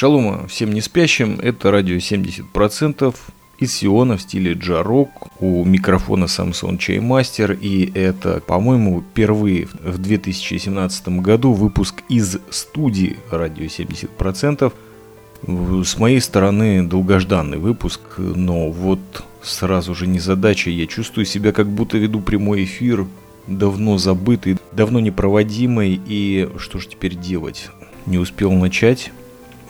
Шалома всем не спящим, это радио 70% из Сиона в стиле джарок. У микрофона Samsung Chaymaster и это, по-моему, впервые в 2017 году выпуск из студии радио 70%. С моей стороны долгожданный выпуск, но вот сразу же незадача. Я чувствую себя как будто веду прямой эфир, давно забытый, давно непроводимый. И что же теперь делать? Не успел начать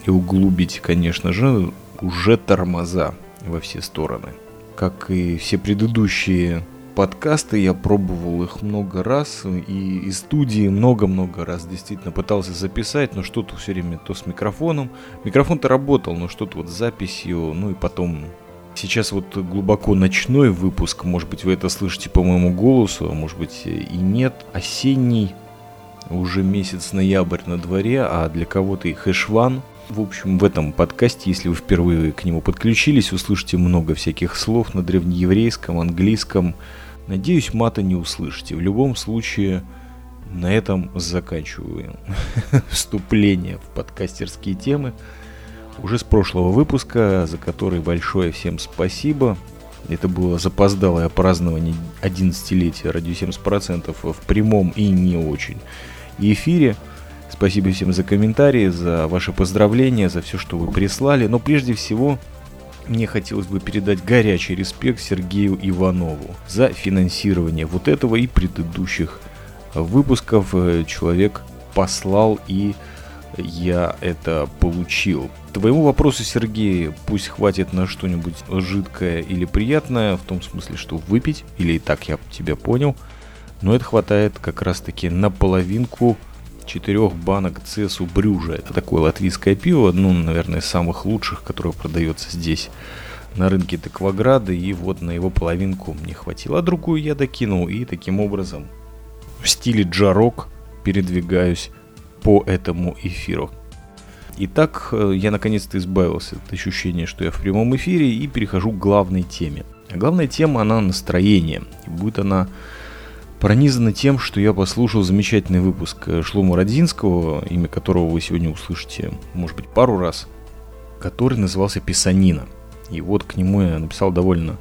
и углубить, конечно же, уже тормоза во все стороны. Как и все предыдущие подкасты, я пробовал их много раз, и из студии много-много раз действительно пытался записать, но что-то все время то с микрофоном. Микрофон-то работал, но что-то вот с записью, ну и потом Сейчас вот глубоко ночной выпуск, может быть вы это слышите по моему голосу, а может быть и нет. Осенний, уже месяц ноябрь на дворе, а для кого-то и хэшван. В общем, в этом подкасте, если вы впервые к нему подключились, услышите много всяких слов на древнееврейском, английском. Надеюсь, мата не услышите. В любом случае, на этом заканчиваю вступление в подкастерские темы. Уже с прошлого выпуска, за который большое всем спасибо. Это было запоздалое празднование 11-летия радио 70% в прямом и не очень эфире. Спасибо всем за комментарии, за ваши поздравления, за все, что вы прислали. Но прежде всего, мне хотелось бы передать горячий респект Сергею Иванову за финансирование вот этого и предыдущих выпусков. Человек послал и я это получил. Твоему вопросу, Сергей, пусть хватит на что-нибудь жидкое или приятное, в том смысле, что выпить, или и так я тебя понял, но это хватает как раз-таки на половинку четырех банок Цесу Брюжа. Это такое латвийское пиво, ну, наверное, из самых лучших, которое продается здесь на рынке Текваграда, и вот на его половинку мне хватило. А другую я докинул, и таким образом в стиле джарок передвигаюсь по этому эфиру. Итак, э, я наконец-то избавился от ощущения, что я в прямом эфире, и перехожу к главной теме. А главная тема, она настроение. И будет она пронизана тем, что я послушал замечательный выпуск э, Шлома Родзинского, имя которого вы сегодня услышите, может быть, пару раз, который назывался «Писанина». И вот к нему я написал довольно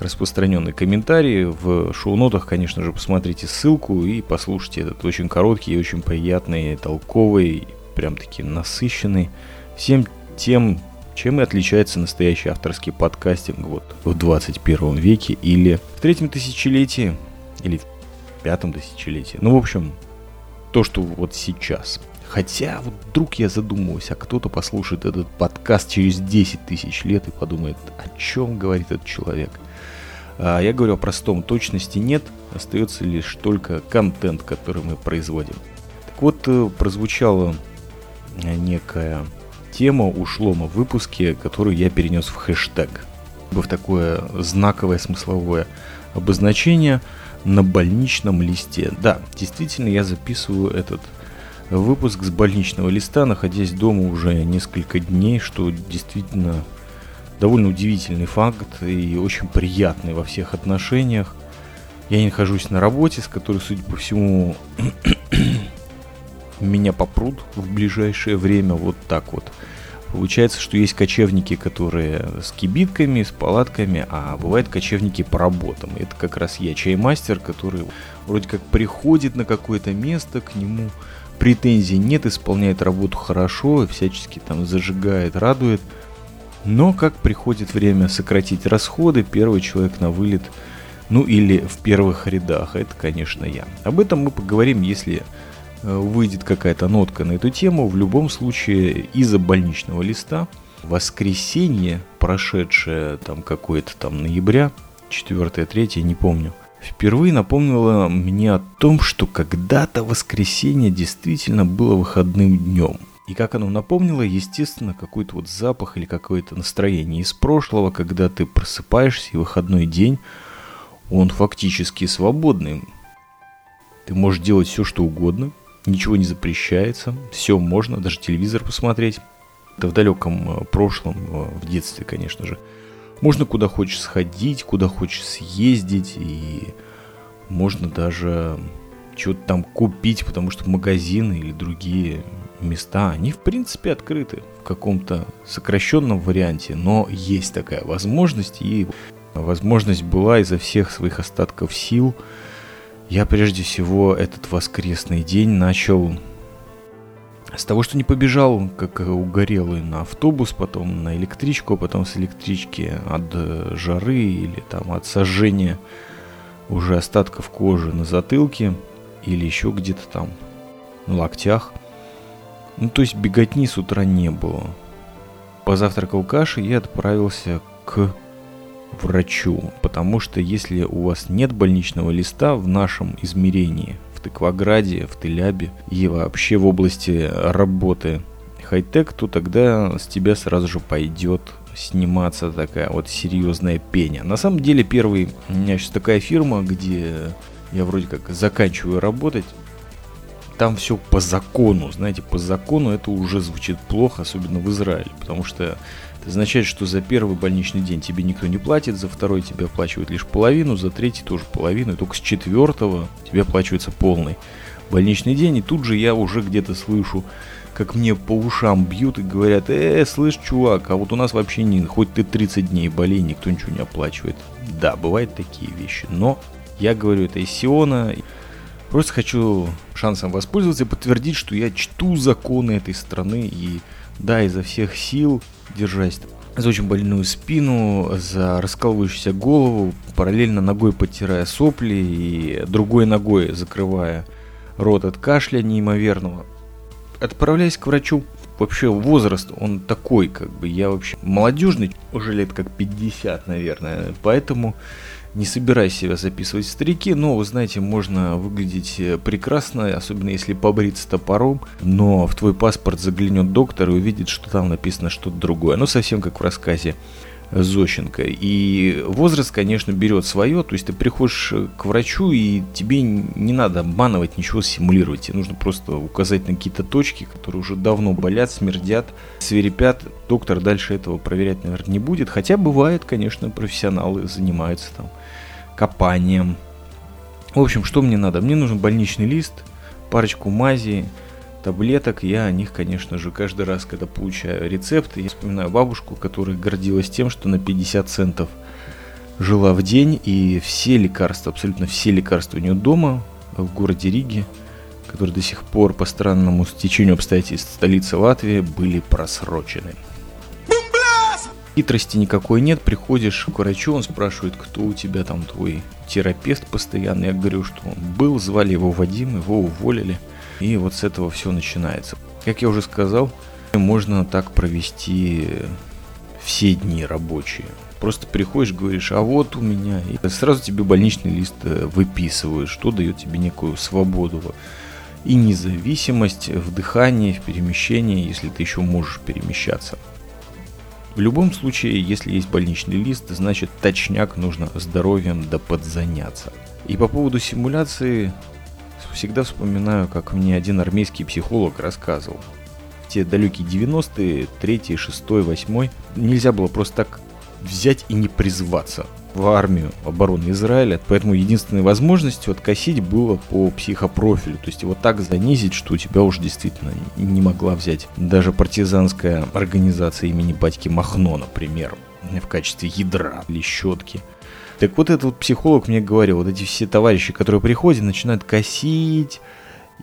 распространенный комментарий. В шоу-нотах, конечно же, посмотрите ссылку и послушайте этот очень короткий, очень приятный, толковый, прям-таки насыщенный всем тем, чем и отличается настоящий авторский подкастинг вот в 21 веке или в третьем тысячелетии, или в пятом тысячелетии. Ну, в общем, то, что вот сейчас. Хотя вот вдруг я задумываюсь, а кто-то послушает этот подкаст через 10 тысяч лет и подумает, о чем говорит этот человек. А я говорю о простом, точности нет, остается лишь только контент, который мы производим. Так вот, э, прозвучала некая тема у Шлома в выпуске, которую я перенес в хэштег. В такое знаковое смысловое обозначение – на больничном листе. Да, действительно, я записываю этот выпуск с больничного листа, находясь дома уже несколько дней, что действительно довольно удивительный факт и очень приятный во всех отношениях. Я не нахожусь на работе, с которой, судя по всему, меня попрут в ближайшее время вот так вот. Получается, что есть кочевники, которые с кибитками, с палатками, а бывают кочевники по работам. Это как раз я, чаймастер, который вроде как приходит на какое-то место, к нему претензий нет, исполняет работу хорошо, всячески там зажигает, радует. Но как приходит время сократить расходы, первый человек на вылет, ну или в первых рядах, это, конечно, я. Об этом мы поговорим, если выйдет какая-то нотка на эту тему, в любом случае из-за больничного листа воскресенье, прошедшее там какое-то там ноября, 4-3, не помню, впервые напомнило мне о том, что когда-то воскресенье действительно было выходным днем. И как оно напомнило, естественно, какой-то вот запах или какое-то настроение из прошлого, когда ты просыпаешься и выходной день, он фактически свободный. Ты можешь делать все, что угодно, ничего не запрещается, все можно, даже телевизор посмотреть. Это в далеком э, прошлом, э, в детстве, конечно же. Можно куда хочешь сходить, куда хочешь съездить, и можно даже что-то там купить, потому что магазины или другие места, они в принципе открыты в каком-то сокращенном варианте, но есть такая возможность, и возможность была изо всех своих остатков сил. Я прежде всего этот воскресный день начал с того, что не побежал, как угорелый, на автобус, потом на электричку, а потом с электрички от жары или там от сожжения уже остатков кожи на затылке или еще где-то там на локтях. Ну, то есть беготни с утра не было. Позавтракал кашей и отправился к врачу, потому что если у вас нет больничного листа в нашем измерении, в Тыкваграде, в Тылябе и вообще в области работы хай-тек, то тогда с тебя сразу же пойдет сниматься такая вот серьезная пеня. На самом деле первый, у меня сейчас такая фирма, где я вроде как заканчиваю работать, там все по закону, знаете, по закону это уже звучит плохо, особенно в Израиле, потому что это означает, что за первый больничный день тебе никто не платит, за второй тебе оплачивают лишь половину, за третий тоже половину, и только с четвертого тебе оплачивается полный больничный день, и тут же я уже где-то слышу, как мне по ушам бьют и говорят, э, слышь, чувак, а вот у нас вообще не, хоть ты 30 дней болей, никто ничего не оплачивает. Да, бывают такие вещи, но я говорю это из Сиона, Просто хочу шансом воспользоваться и подтвердить, что я чту законы этой страны и да, изо всех сил, держась за очень больную спину, за раскалывающуюся голову, параллельно ногой подтирая сопли и другой ногой закрывая рот от кашля неимоверного, отправляясь к врачу. Вообще возраст, он такой, как бы, я вообще молодежный, уже лет как 50, наверное, поэтому не собираюсь себя записывать в старики, но, вы знаете, можно выглядеть э, прекрасно, особенно если побриться топором, но в твой паспорт заглянет доктор и увидит, что там написано что-то другое. Ну, совсем как в рассказе Зощенко. И возраст, конечно, берет свое, то есть ты приходишь э, к врачу, и тебе не надо обманывать, ничего симулировать, тебе нужно просто указать на какие-то точки, которые уже давно болят, смердят, свирепят. Доктор дальше этого проверять, наверное, не будет, хотя бывает, конечно, профессионалы занимаются там копанием. В общем, что мне надо? Мне нужен больничный лист, парочку мази, таблеток. Я о них, конечно же, каждый раз, когда получаю рецепты, я вспоминаю бабушку, которая гордилась тем, что на 50 центов жила в день, и все лекарства, абсолютно все лекарства у нее дома, в городе Риге, который до сих пор по странному стечению обстоятельств столицы Латвии были просрочены. Хитрости никакой нет, приходишь к врачу, он спрашивает, кто у тебя там твой терапевт постоянно. Я говорю, что он был, звали его Вадим, его уволили. И вот с этого все начинается. Как я уже сказал, можно так провести все дни рабочие. Просто приходишь, говоришь, а вот у меня. И сразу тебе больничный лист э, выписывают, что дает тебе некую свободу и независимость в дыхании, в перемещении, если ты еще можешь перемещаться. В любом случае, если есть больничный лист, значит точняк нужно здоровьем да подзаняться. И по поводу симуляции всегда вспоминаю, как мне один армейский психолог рассказывал. В те далекие 90-е, 3 6 8 нельзя было просто так взять и не призваться в армию обороны Израиля. Поэтому единственной возможностью откосить было по психопрофилю. То есть его так занизить, что у тебя уже действительно не могла взять даже партизанская организация имени батьки Махно, например, в качестве ядра или щетки. Так вот этот психолог мне говорил, вот эти все товарищи, которые приходят, начинают косить,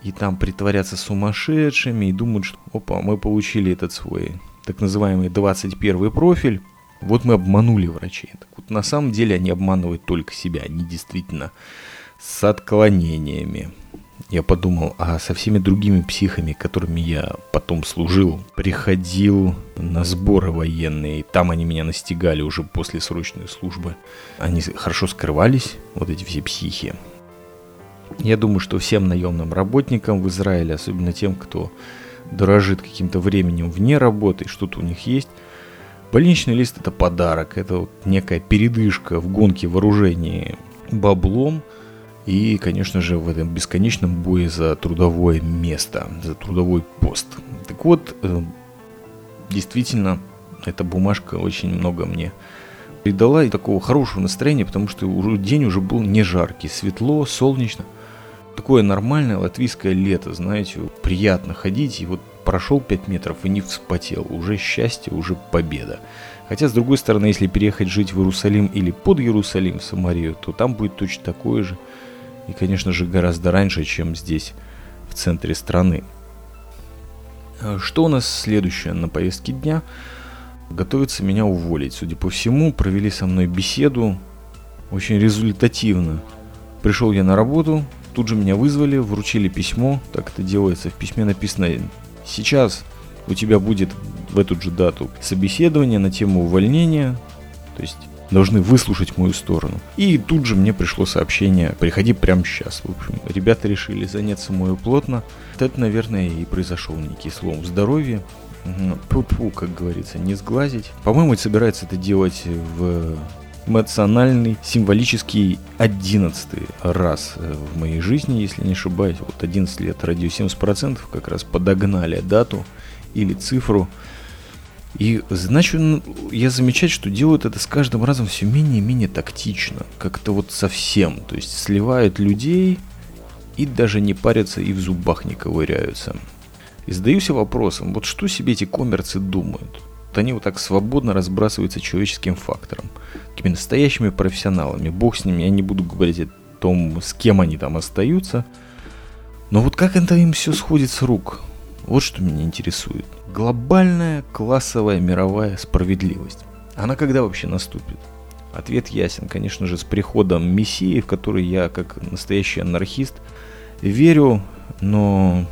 и там притворяться сумасшедшими, и думают, что, опа, мы получили этот свой так называемый 21 профиль, вот мы обманули врачей. Так вот, на самом деле они обманывают только себя, они действительно с отклонениями. Я подумал, а со всеми другими психами, которыми я потом служил, приходил на сборы военные, там они меня настигали уже после срочной службы. Они хорошо скрывались, вот эти все психи. Я думаю, что всем наемным работникам в Израиле, особенно тем, кто дорожит каким-то временем вне работы, что-то у них есть, Больничный лист это подарок, это вот некая передышка в гонке вооружения баблом и, конечно же, в этом бесконечном бое за трудовое место, за трудовой пост. Так вот, э, действительно, эта бумажка очень много мне придала и такого хорошего настроения, потому что уже день уже был не жаркий, светло, солнечно. Такое нормальное латвийское лето, знаете, приятно ходить и вот прошел 5 метров и не вспотел. Уже счастье, уже победа. Хотя, с другой стороны, если переехать жить в Иерусалим или под Иерусалим, в Самарию, то там будет точно такое же. И, конечно же, гораздо раньше, чем здесь, в центре страны. А что у нас следующее на повестке дня? Готовится меня уволить. Судя по всему, провели со мной беседу очень результативно. Пришел я на работу, тут же меня вызвали, вручили письмо. Так это делается. В письме написано «Сейчас у тебя будет в эту же дату собеседование на тему увольнения». То есть должны выслушать мою сторону. И тут же мне пришло сообщение, приходи прямо сейчас. В общем, ребята решили заняться мною плотно. Вот это, наверное, и произошел некий слом здоровья. Пу-пу, как говорится, не сглазить. По-моему, собирается это делать в эмоциональный, символический одиннадцатый раз э, в моей жизни, если не ошибаюсь. Вот 11 лет радио 70% как раз подогнали дату или цифру и, значит, я замечаю, что делают это с каждым разом все менее и менее тактично. Как-то вот совсем. То есть сливают людей и даже не парятся и в зубах не ковыряются. И задаюсь вопросом, вот что себе эти коммерцы думают? Вот они вот так свободно разбрасываются человеческим фактором. Такими настоящими профессионалами. Бог с ними, я не буду говорить о том, с кем они там остаются. Но вот как это им все сходит с рук? Вот что меня интересует. Глобальная классовая мировая справедливость. Она когда вообще наступит? Ответ ясен, конечно же, с приходом Мессии, в который я, как настоящий анархист, верю, но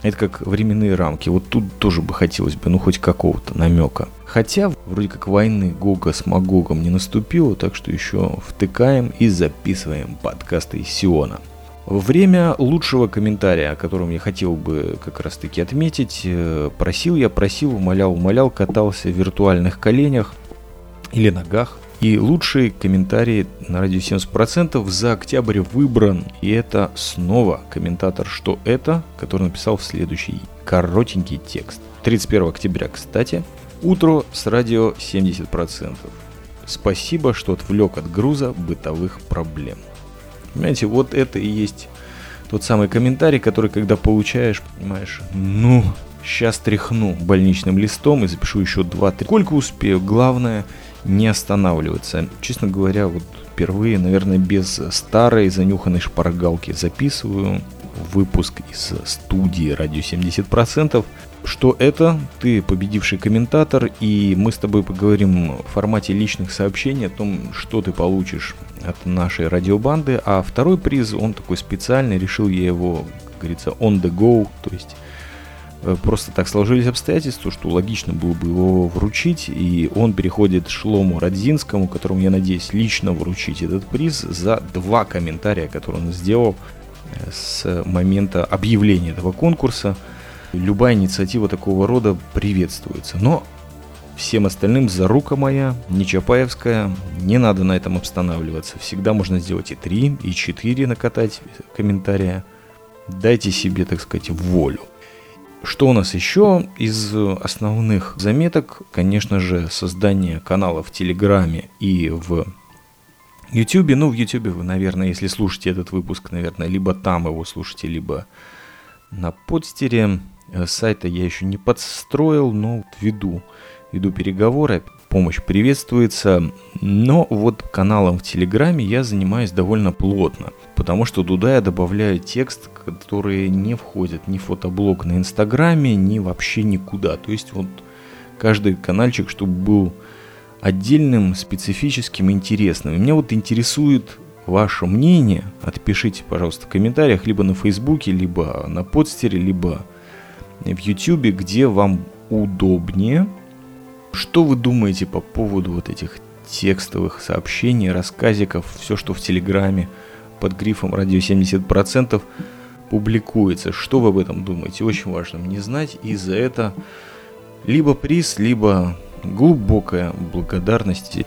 это как временные рамки. Вот тут тоже бы хотелось бы, ну, хоть какого-то намека. Хотя, вроде как войны Гога с Магогом не наступило, так что еще втыкаем и записываем подкасты из Сиона. Время лучшего комментария, о котором я хотел бы как раз таки отметить, э, просил я, просил, умолял, умолял, катался в виртуальных коленях или ногах. И лучший комментарий на радио 70% за октябрь выбран. И это снова комментатор «Что это?», который написал следующий коротенький текст. 31 октября, кстати. Утро с радио 70%. Спасибо, что отвлек от груза бытовых проблем. Понимаете, вот это и есть тот самый комментарий, который, когда получаешь, понимаешь, ну, сейчас тряхну больничным листом и запишу еще 2-3. Сколько успею, главное не останавливаться. Честно говоря, вот впервые, наверное, без старой занюханной шпаргалки записываю выпуск из студии «Радио 70%». Что это? Ты победивший комментатор, и мы с тобой поговорим в формате личных сообщений о том, что ты получишь от нашей радиобанды. А второй приз, он такой специальный, решил я его, как говорится, on the go, то есть э, просто так сложились обстоятельства, что логично было бы его вручить, и он переходит Шлому Радзинскому, которому я надеюсь лично вручить этот приз за два комментария, которые он сделал э, с момента объявления этого конкурса – любая инициатива такого рода приветствуется. Но всем остальным за рука моя, не Чапаевская, не надо на этом останавливаться. Всегда можно сделать и 3, и 4 накатать комментария. Дайте себе, так сказать, волю. Что у нас еще из основных заметок? Конечно же, создание канала в Телеграме и в Ютубе. Ну, в Ютубе вы, наверное, если слушаете этот выпуск, наверное, либо там его слушаете, либо на подстере. Э, сайта я еще не подстроил, но веду, веду переговоры, помощь приветствуется. Но вот каналом в Телеграме я занимаюсь довольно плотно, потому что туда я добавляю текст, который не входит ни в фотоблог на Инстаграме, ни вообще никуда. То есть вот каждый каналчик, чтобы был отдельным, специфическим, интересным. И меня вот интересует ваше мнение. Отпишите, пожалуйста, в комментариях, либо на Фейсбуке, либо на подстере, либо в YouTube, где вам удобнее. Что вы думаете по поводу вот этих текстовых сообщений, рассказиков, все, что в Телеграме под грифом «Радио 70%» публикуется? Что вы об этом думаете? Очень важно мне знать, и за это либо приз, либо глубокая благодарность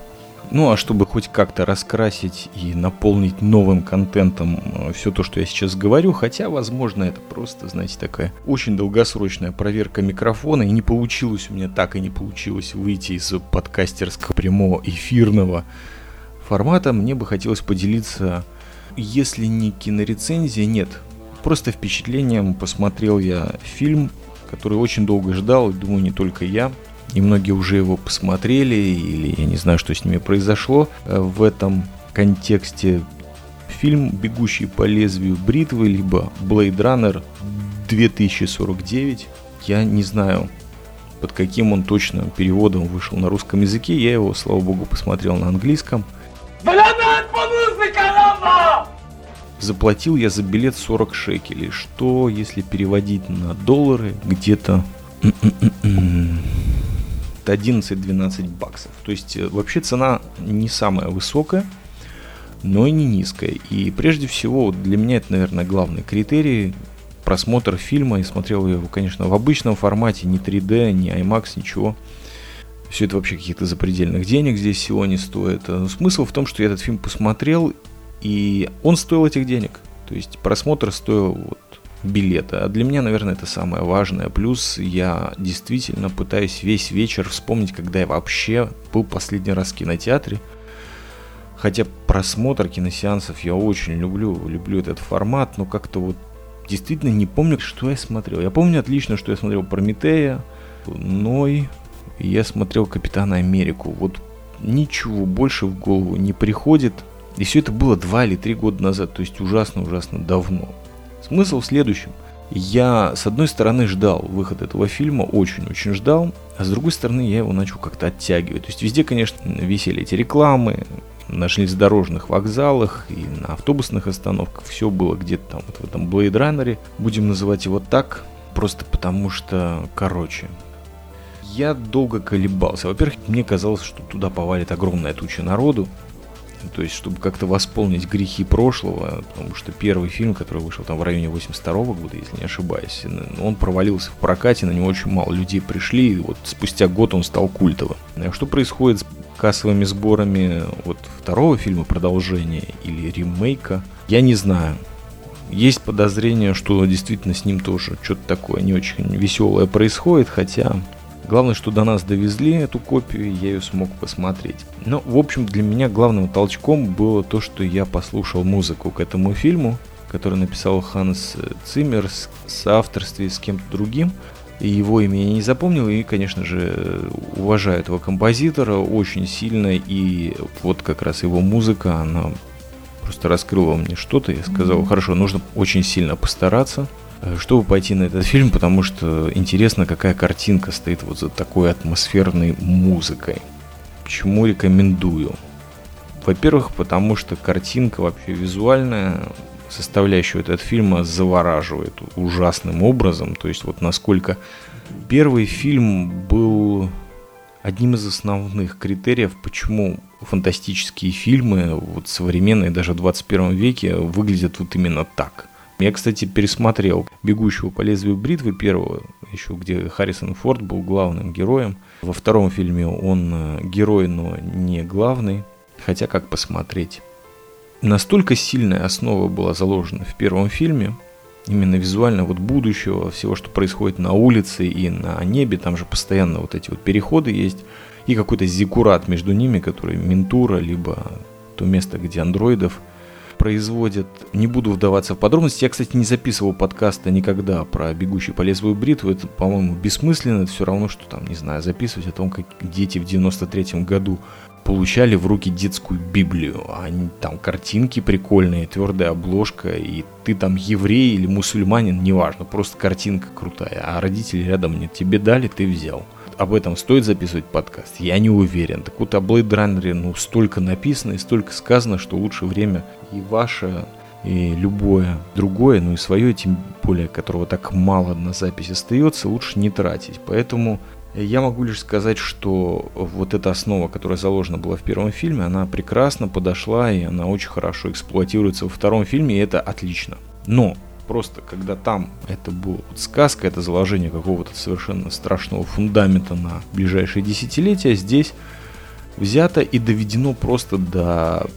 ну а чтобы хоть как-то раскрасить и наполнить новым контентом э, все то, что я сейчас говорю, хотя, возможно, это просто, знаете, такая очень долгосрочная проверка микрофона, и не получилось у меня так и не получилось выйти из подкастерского прямого эфирного формата, мне бы хотелось поделиться, если не кинорецензия, нет, просто впечатлением посмотрел я фильм который очень долго ждал, думаю, не только я. И многие уже его посмотрели, или я не знаю, что с ними произошло э, в этом контексте. Фильм «Бегущий по лезвию бритвы», либо «Blade Runner 2049». Я не знаю, под каким он точно переводом вышел на русском языке. Я его, слава богу, посмотрел на английском. Заплатил я за билет 40 шекелей, что, если переводить на доллары, где-то 11-12 баксов. То есть э, вообще цена не самая высокая, но и не низкая. И прежде всего для меня это, наверное, главный критерий просмотр фильма, и смотрел я его, конечно, в обычном формате, не 3D, не IMAX, ничего. Все это вообще каких-то запредельных денег здесь всего не стоит. Но смысл в том, что я этот фильм посмотрел, и он стоил этих денег. То есть просмотр стоил вот билета. А для меня, наверное, это самое важное. Плюс я действительно пытаюсь весь вечер вспомнить, когда я вообще был последний раз в кинотеатре. Хотя просмотр киносеансов я очень люблю, люблю этот формат, но как-то вот действительно не помню, что я смотрел. Я помню отлично, что я смотрел Прометея, Ной, я смотрел Капитана Америку. Вот ничего больше в голову не приходит. И все это было два или три года назад, то есть ужасно-ужасно давно. Смысл в следующем. Я, с одной стороны, ждал выход этого фильма, очень-очень ждал, а с другой стороны, я его начал как-то оттягивать. То есть везде, конечно, висели эти рекламы, на железнодорожных вокзалах и на автобусных остановках. Все было где-то там вот в этом Blade Runner. Будем называть его так, просто потому что, короче, я долго колебался. Во-первых, мне казалось, что туда повалит огромная туча народу. То есть, чтобы как-то восполнить грехи прошлого, потому что первый фильм, который вышел там в районе 82 года, если не ошибаюсь, он провалился в прокате, на него очень мало людей пришли, и вот спустя год он стал культовым. А что происходит с кассовыми сборами вот второго фильма продолжения или ремейка, я не знаю. Есть подозрение, что действительно с ним тоже что-то такое не очень веселое происходит, хотя главное, что до нас довезли эту копию, и я ее смог посмотреть. Но, в общем, для меня главным толчком было то, что я послушал музыку к этому фильму, который написал Ханс Циммер в соавторстве с кем-то другим. И его имя я не запомнил, и, конечно же, уважаю этого композитора очень сильно, и вот как раз его музыка, она просто раскрыла мне что-то, я сказал, хорошо, нужно очень сильно постараться, чтобы пойти на этот фильм, потому что интересно, какая картинка стоит вот за такой атмосферной музыкой. Почему рекомендую? Во-первых, потому что картинка вообще визуальная, составляющую этого фильма завораживает ужасным образом. То есть вот насколько первый фильм был одним из основных критериев, почему фантастические фильмы, вот современные, даже в 21 веке, выглядят вот именно так. Я, кстати, пересмотрел «Бегущего по лезвию бритвы» первого, еще где Харрисон Форд был главным героем. Во втором фильме он э, герой, но не главный. Хотя как посмотреть настолько сильная основа была заложена в первом фильме, именно визуально вот будущего, всего, что происходит на улице и на небе, там же постоянно вот эти вот переходы есть, и какой-то зиккурат между ними, который Ментура, либо то место, где андроидов производят. Не буду вдаваться в подробности. Я, кстати, не записывал подкаста никогда про бегущий по лезвию бритву. Это, по-моему, бессмысленно. Это все равно, что там, не знаю, записывать о том, как дети в 93-м году получали в руки детскую Библию. Они, там картинки прикольные, твердая обложка, и ты там еврей или мусульманин, неважно, просто картинка крутая, а родители рядом нет, тебе дали, ты взял. Об этом стоит записывать подкаст? Я не уверен. Так вот, о Blade Runner, ну, столько написано и столько сказано, что лучше время и ваше, и любое другое, ну и свое, тем более, которого так мало на запись остается, лучше не тратить. Поэтому я могу лишь сказать, что вот эта основа, которая заложена была в первом фильме, она прекрасно подошла и она очень хорошо эксплуатируется во втором фильме, и это отлично. Но просто когда там это была вот сказка, это заложение какого-то совершенно страшного фундамента на ближайшие десятилетия, здесь взято и доведено просто до,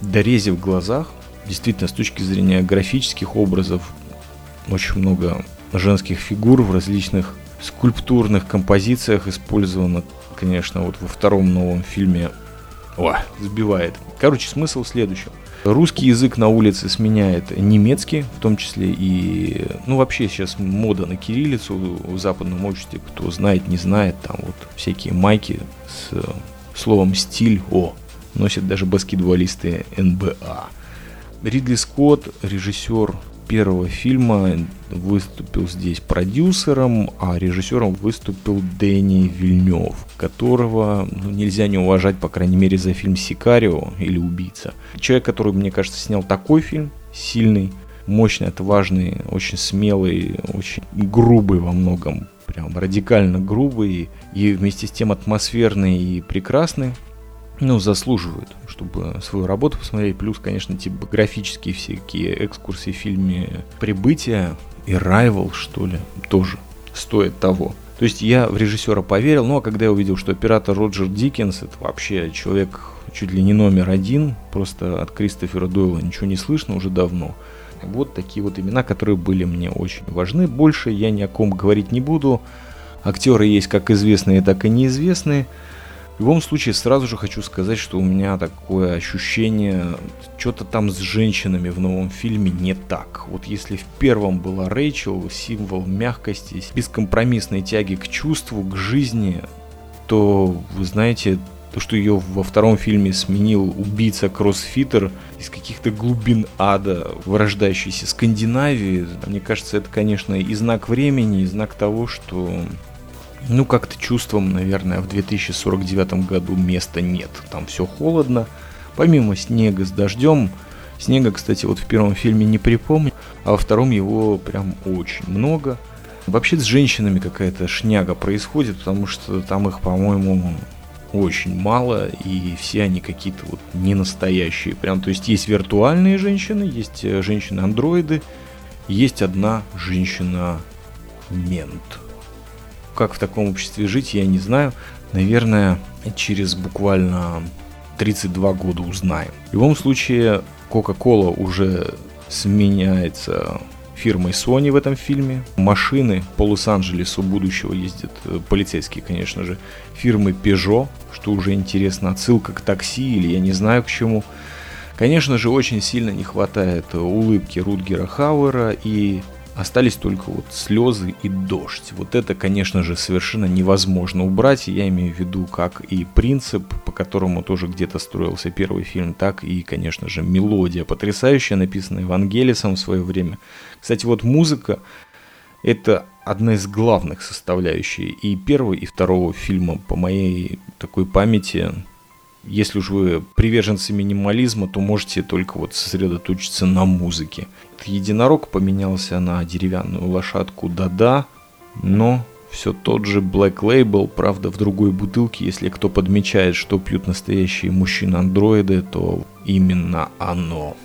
до рези в глазах. Действительно, с точки зрения графических образов, очень много женских фигур в различных скульптурных композициях использовано, конечно, вот во втором новом фильме. О, сбивает. Короче, смысл в следующем. Русский язык на улице сменяет немецкий, в том числе и, ну вообще сейчас мода на кириллицу в западном обществе, кто знает, не знает, там вот всякие майки с словом стиль О носят даже баскетболисты НБА. Ридли Скотт, режиссер первого фильма, выступил здесь продюсером, а режиссером выступил Дэнни Вильнев, которого ну, нельзя не уважать, по крайней мере, за фильм «Сикарио» или «Убийца». Человек, который, мне кажется, снял такой фильм, сильный, мощный, отважный, очень смелый, очень грубый во многом, прям радикально грубый и вместе с тем атмосферный и прекрасный ну, заслуживают, чтобы свою работу посмотреть. Плюс, конечно, типа графические всякие экскурсии в фильме «Прибытие» и «Райвел», что ли, тоже стоит того. То есть я в режиссера поверил, а когда я увидел, что оператор Роджер Диккенс, это вообще человек чуть ли не номер один, просто от Кристофера Дойла ничего не слышно уже давно. Вот такие вот имена, которые были мне очень важны. Больше я ни о ком говорить не буду. Актеры есть как известные, так и неизвестные. В любом случае, сразу же хочу сказать, что у меня такое ощущение, что-то там с женщинами в новом фильме не так. Вот если в первом была Рэйчел, символ мягкости, бескомпромиссной тяги к чувству, к жизни, то, вы знаете, то, что ее во втором фильме сменил убийца-кроссфитер из каких-то глубин ада, вырождающийся Скандинавии, мне кажется, это, конечно, и знак времени, и знак того, что ну, как-то чувством, наверное, в 2049 году места нет. Там все холодно. Помимо снега с дождем, снега, кстати, вот в первом фильме не припомню, а во втором его прям очень много. Вообще с женщинами какая-то шняга происходит, потому что там их, по-моему, очень мало, и все они какие-то вот не настоящие. Прям, то есть есть виртуальные женщины, есть э, женщины-андроиды, есть одна женщина-мент как в таком обществе жить, я не знаю. Наверное, через буквально 32 года узнаем. В любом случае, Coca-Cola уже сменяется фирмой Sony в этом фильме. Машины по Лос-Анджелесу будущего ездят, э, полицейские, конечно же, фирмы Peugeot, что уже интересно, отсылка к такси или я не знаю к чему. Конечно же, очень сильно не хватает улыбки Рутгера Хауэра и Остались только вот слезы и дождь. Вот это, конечно же, совершенно невозможно убрать. Я имею в виду как и принцип, по которому тоже где-то строился первый фильм, так и, конечно же, мелодия потрясающая, написанная Евангелисом в свое время. Кстати, вот музыка – это одна из главных составляющих и первого, и второго фильма по моей такой памяти если уж вы приверженцы минимализма, то можете только вот сосредоточиться на музыке. Единорог поменялся на деревянную лошадку да-да, но все тот же Black Label, правда в другой бутылке. Если кто подмечает, что пьют настоящие мужчины-андроиды, то именно оно.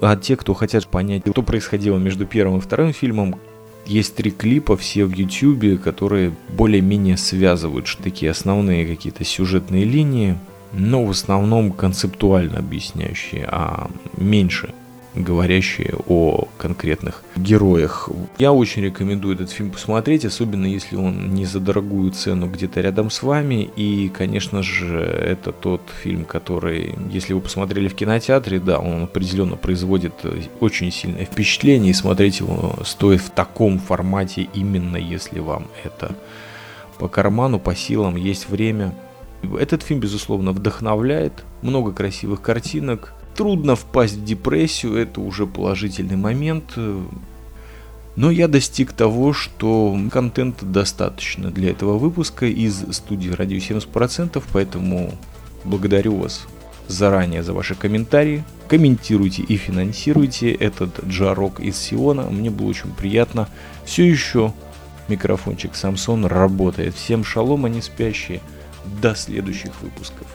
А те, кто хотят понять, что происходило между первым и вторым фильмом, есть три клипа, все в YouTube, которые более-менее связывают такие основные какие-то сюжетные линии, но в основном концептуально объясняющие, а меньше говорящие о конкретных героях. Я очень рекомендую этот фильм посмотреть, особенно если он не за дорогую цену где-то рядом с вами. И, конечно же, это тот фильм, который, если вы посмотрели в кинотеатре, да, он определенно производит очень сильное впечатление, и смотреть его стоит в таком формате, именно если вам это по карману, по силам, есть время. Этот фильм, безусловно, вдохновляет, много красивых картинок, Трудно впасть в депрессию, это уже положительный момент. Но я достиг того, что контента достаточно для этого выпуска из студии Радио 70%, поэтому благодарю вас заранее за ваши комментарии. Комментируйте и финансируйте этот джарок из Сиона. Мне было очень приятно. Все еще микрофончик Samsung работает. Всем шалом, они спящие. До следующих выпусков.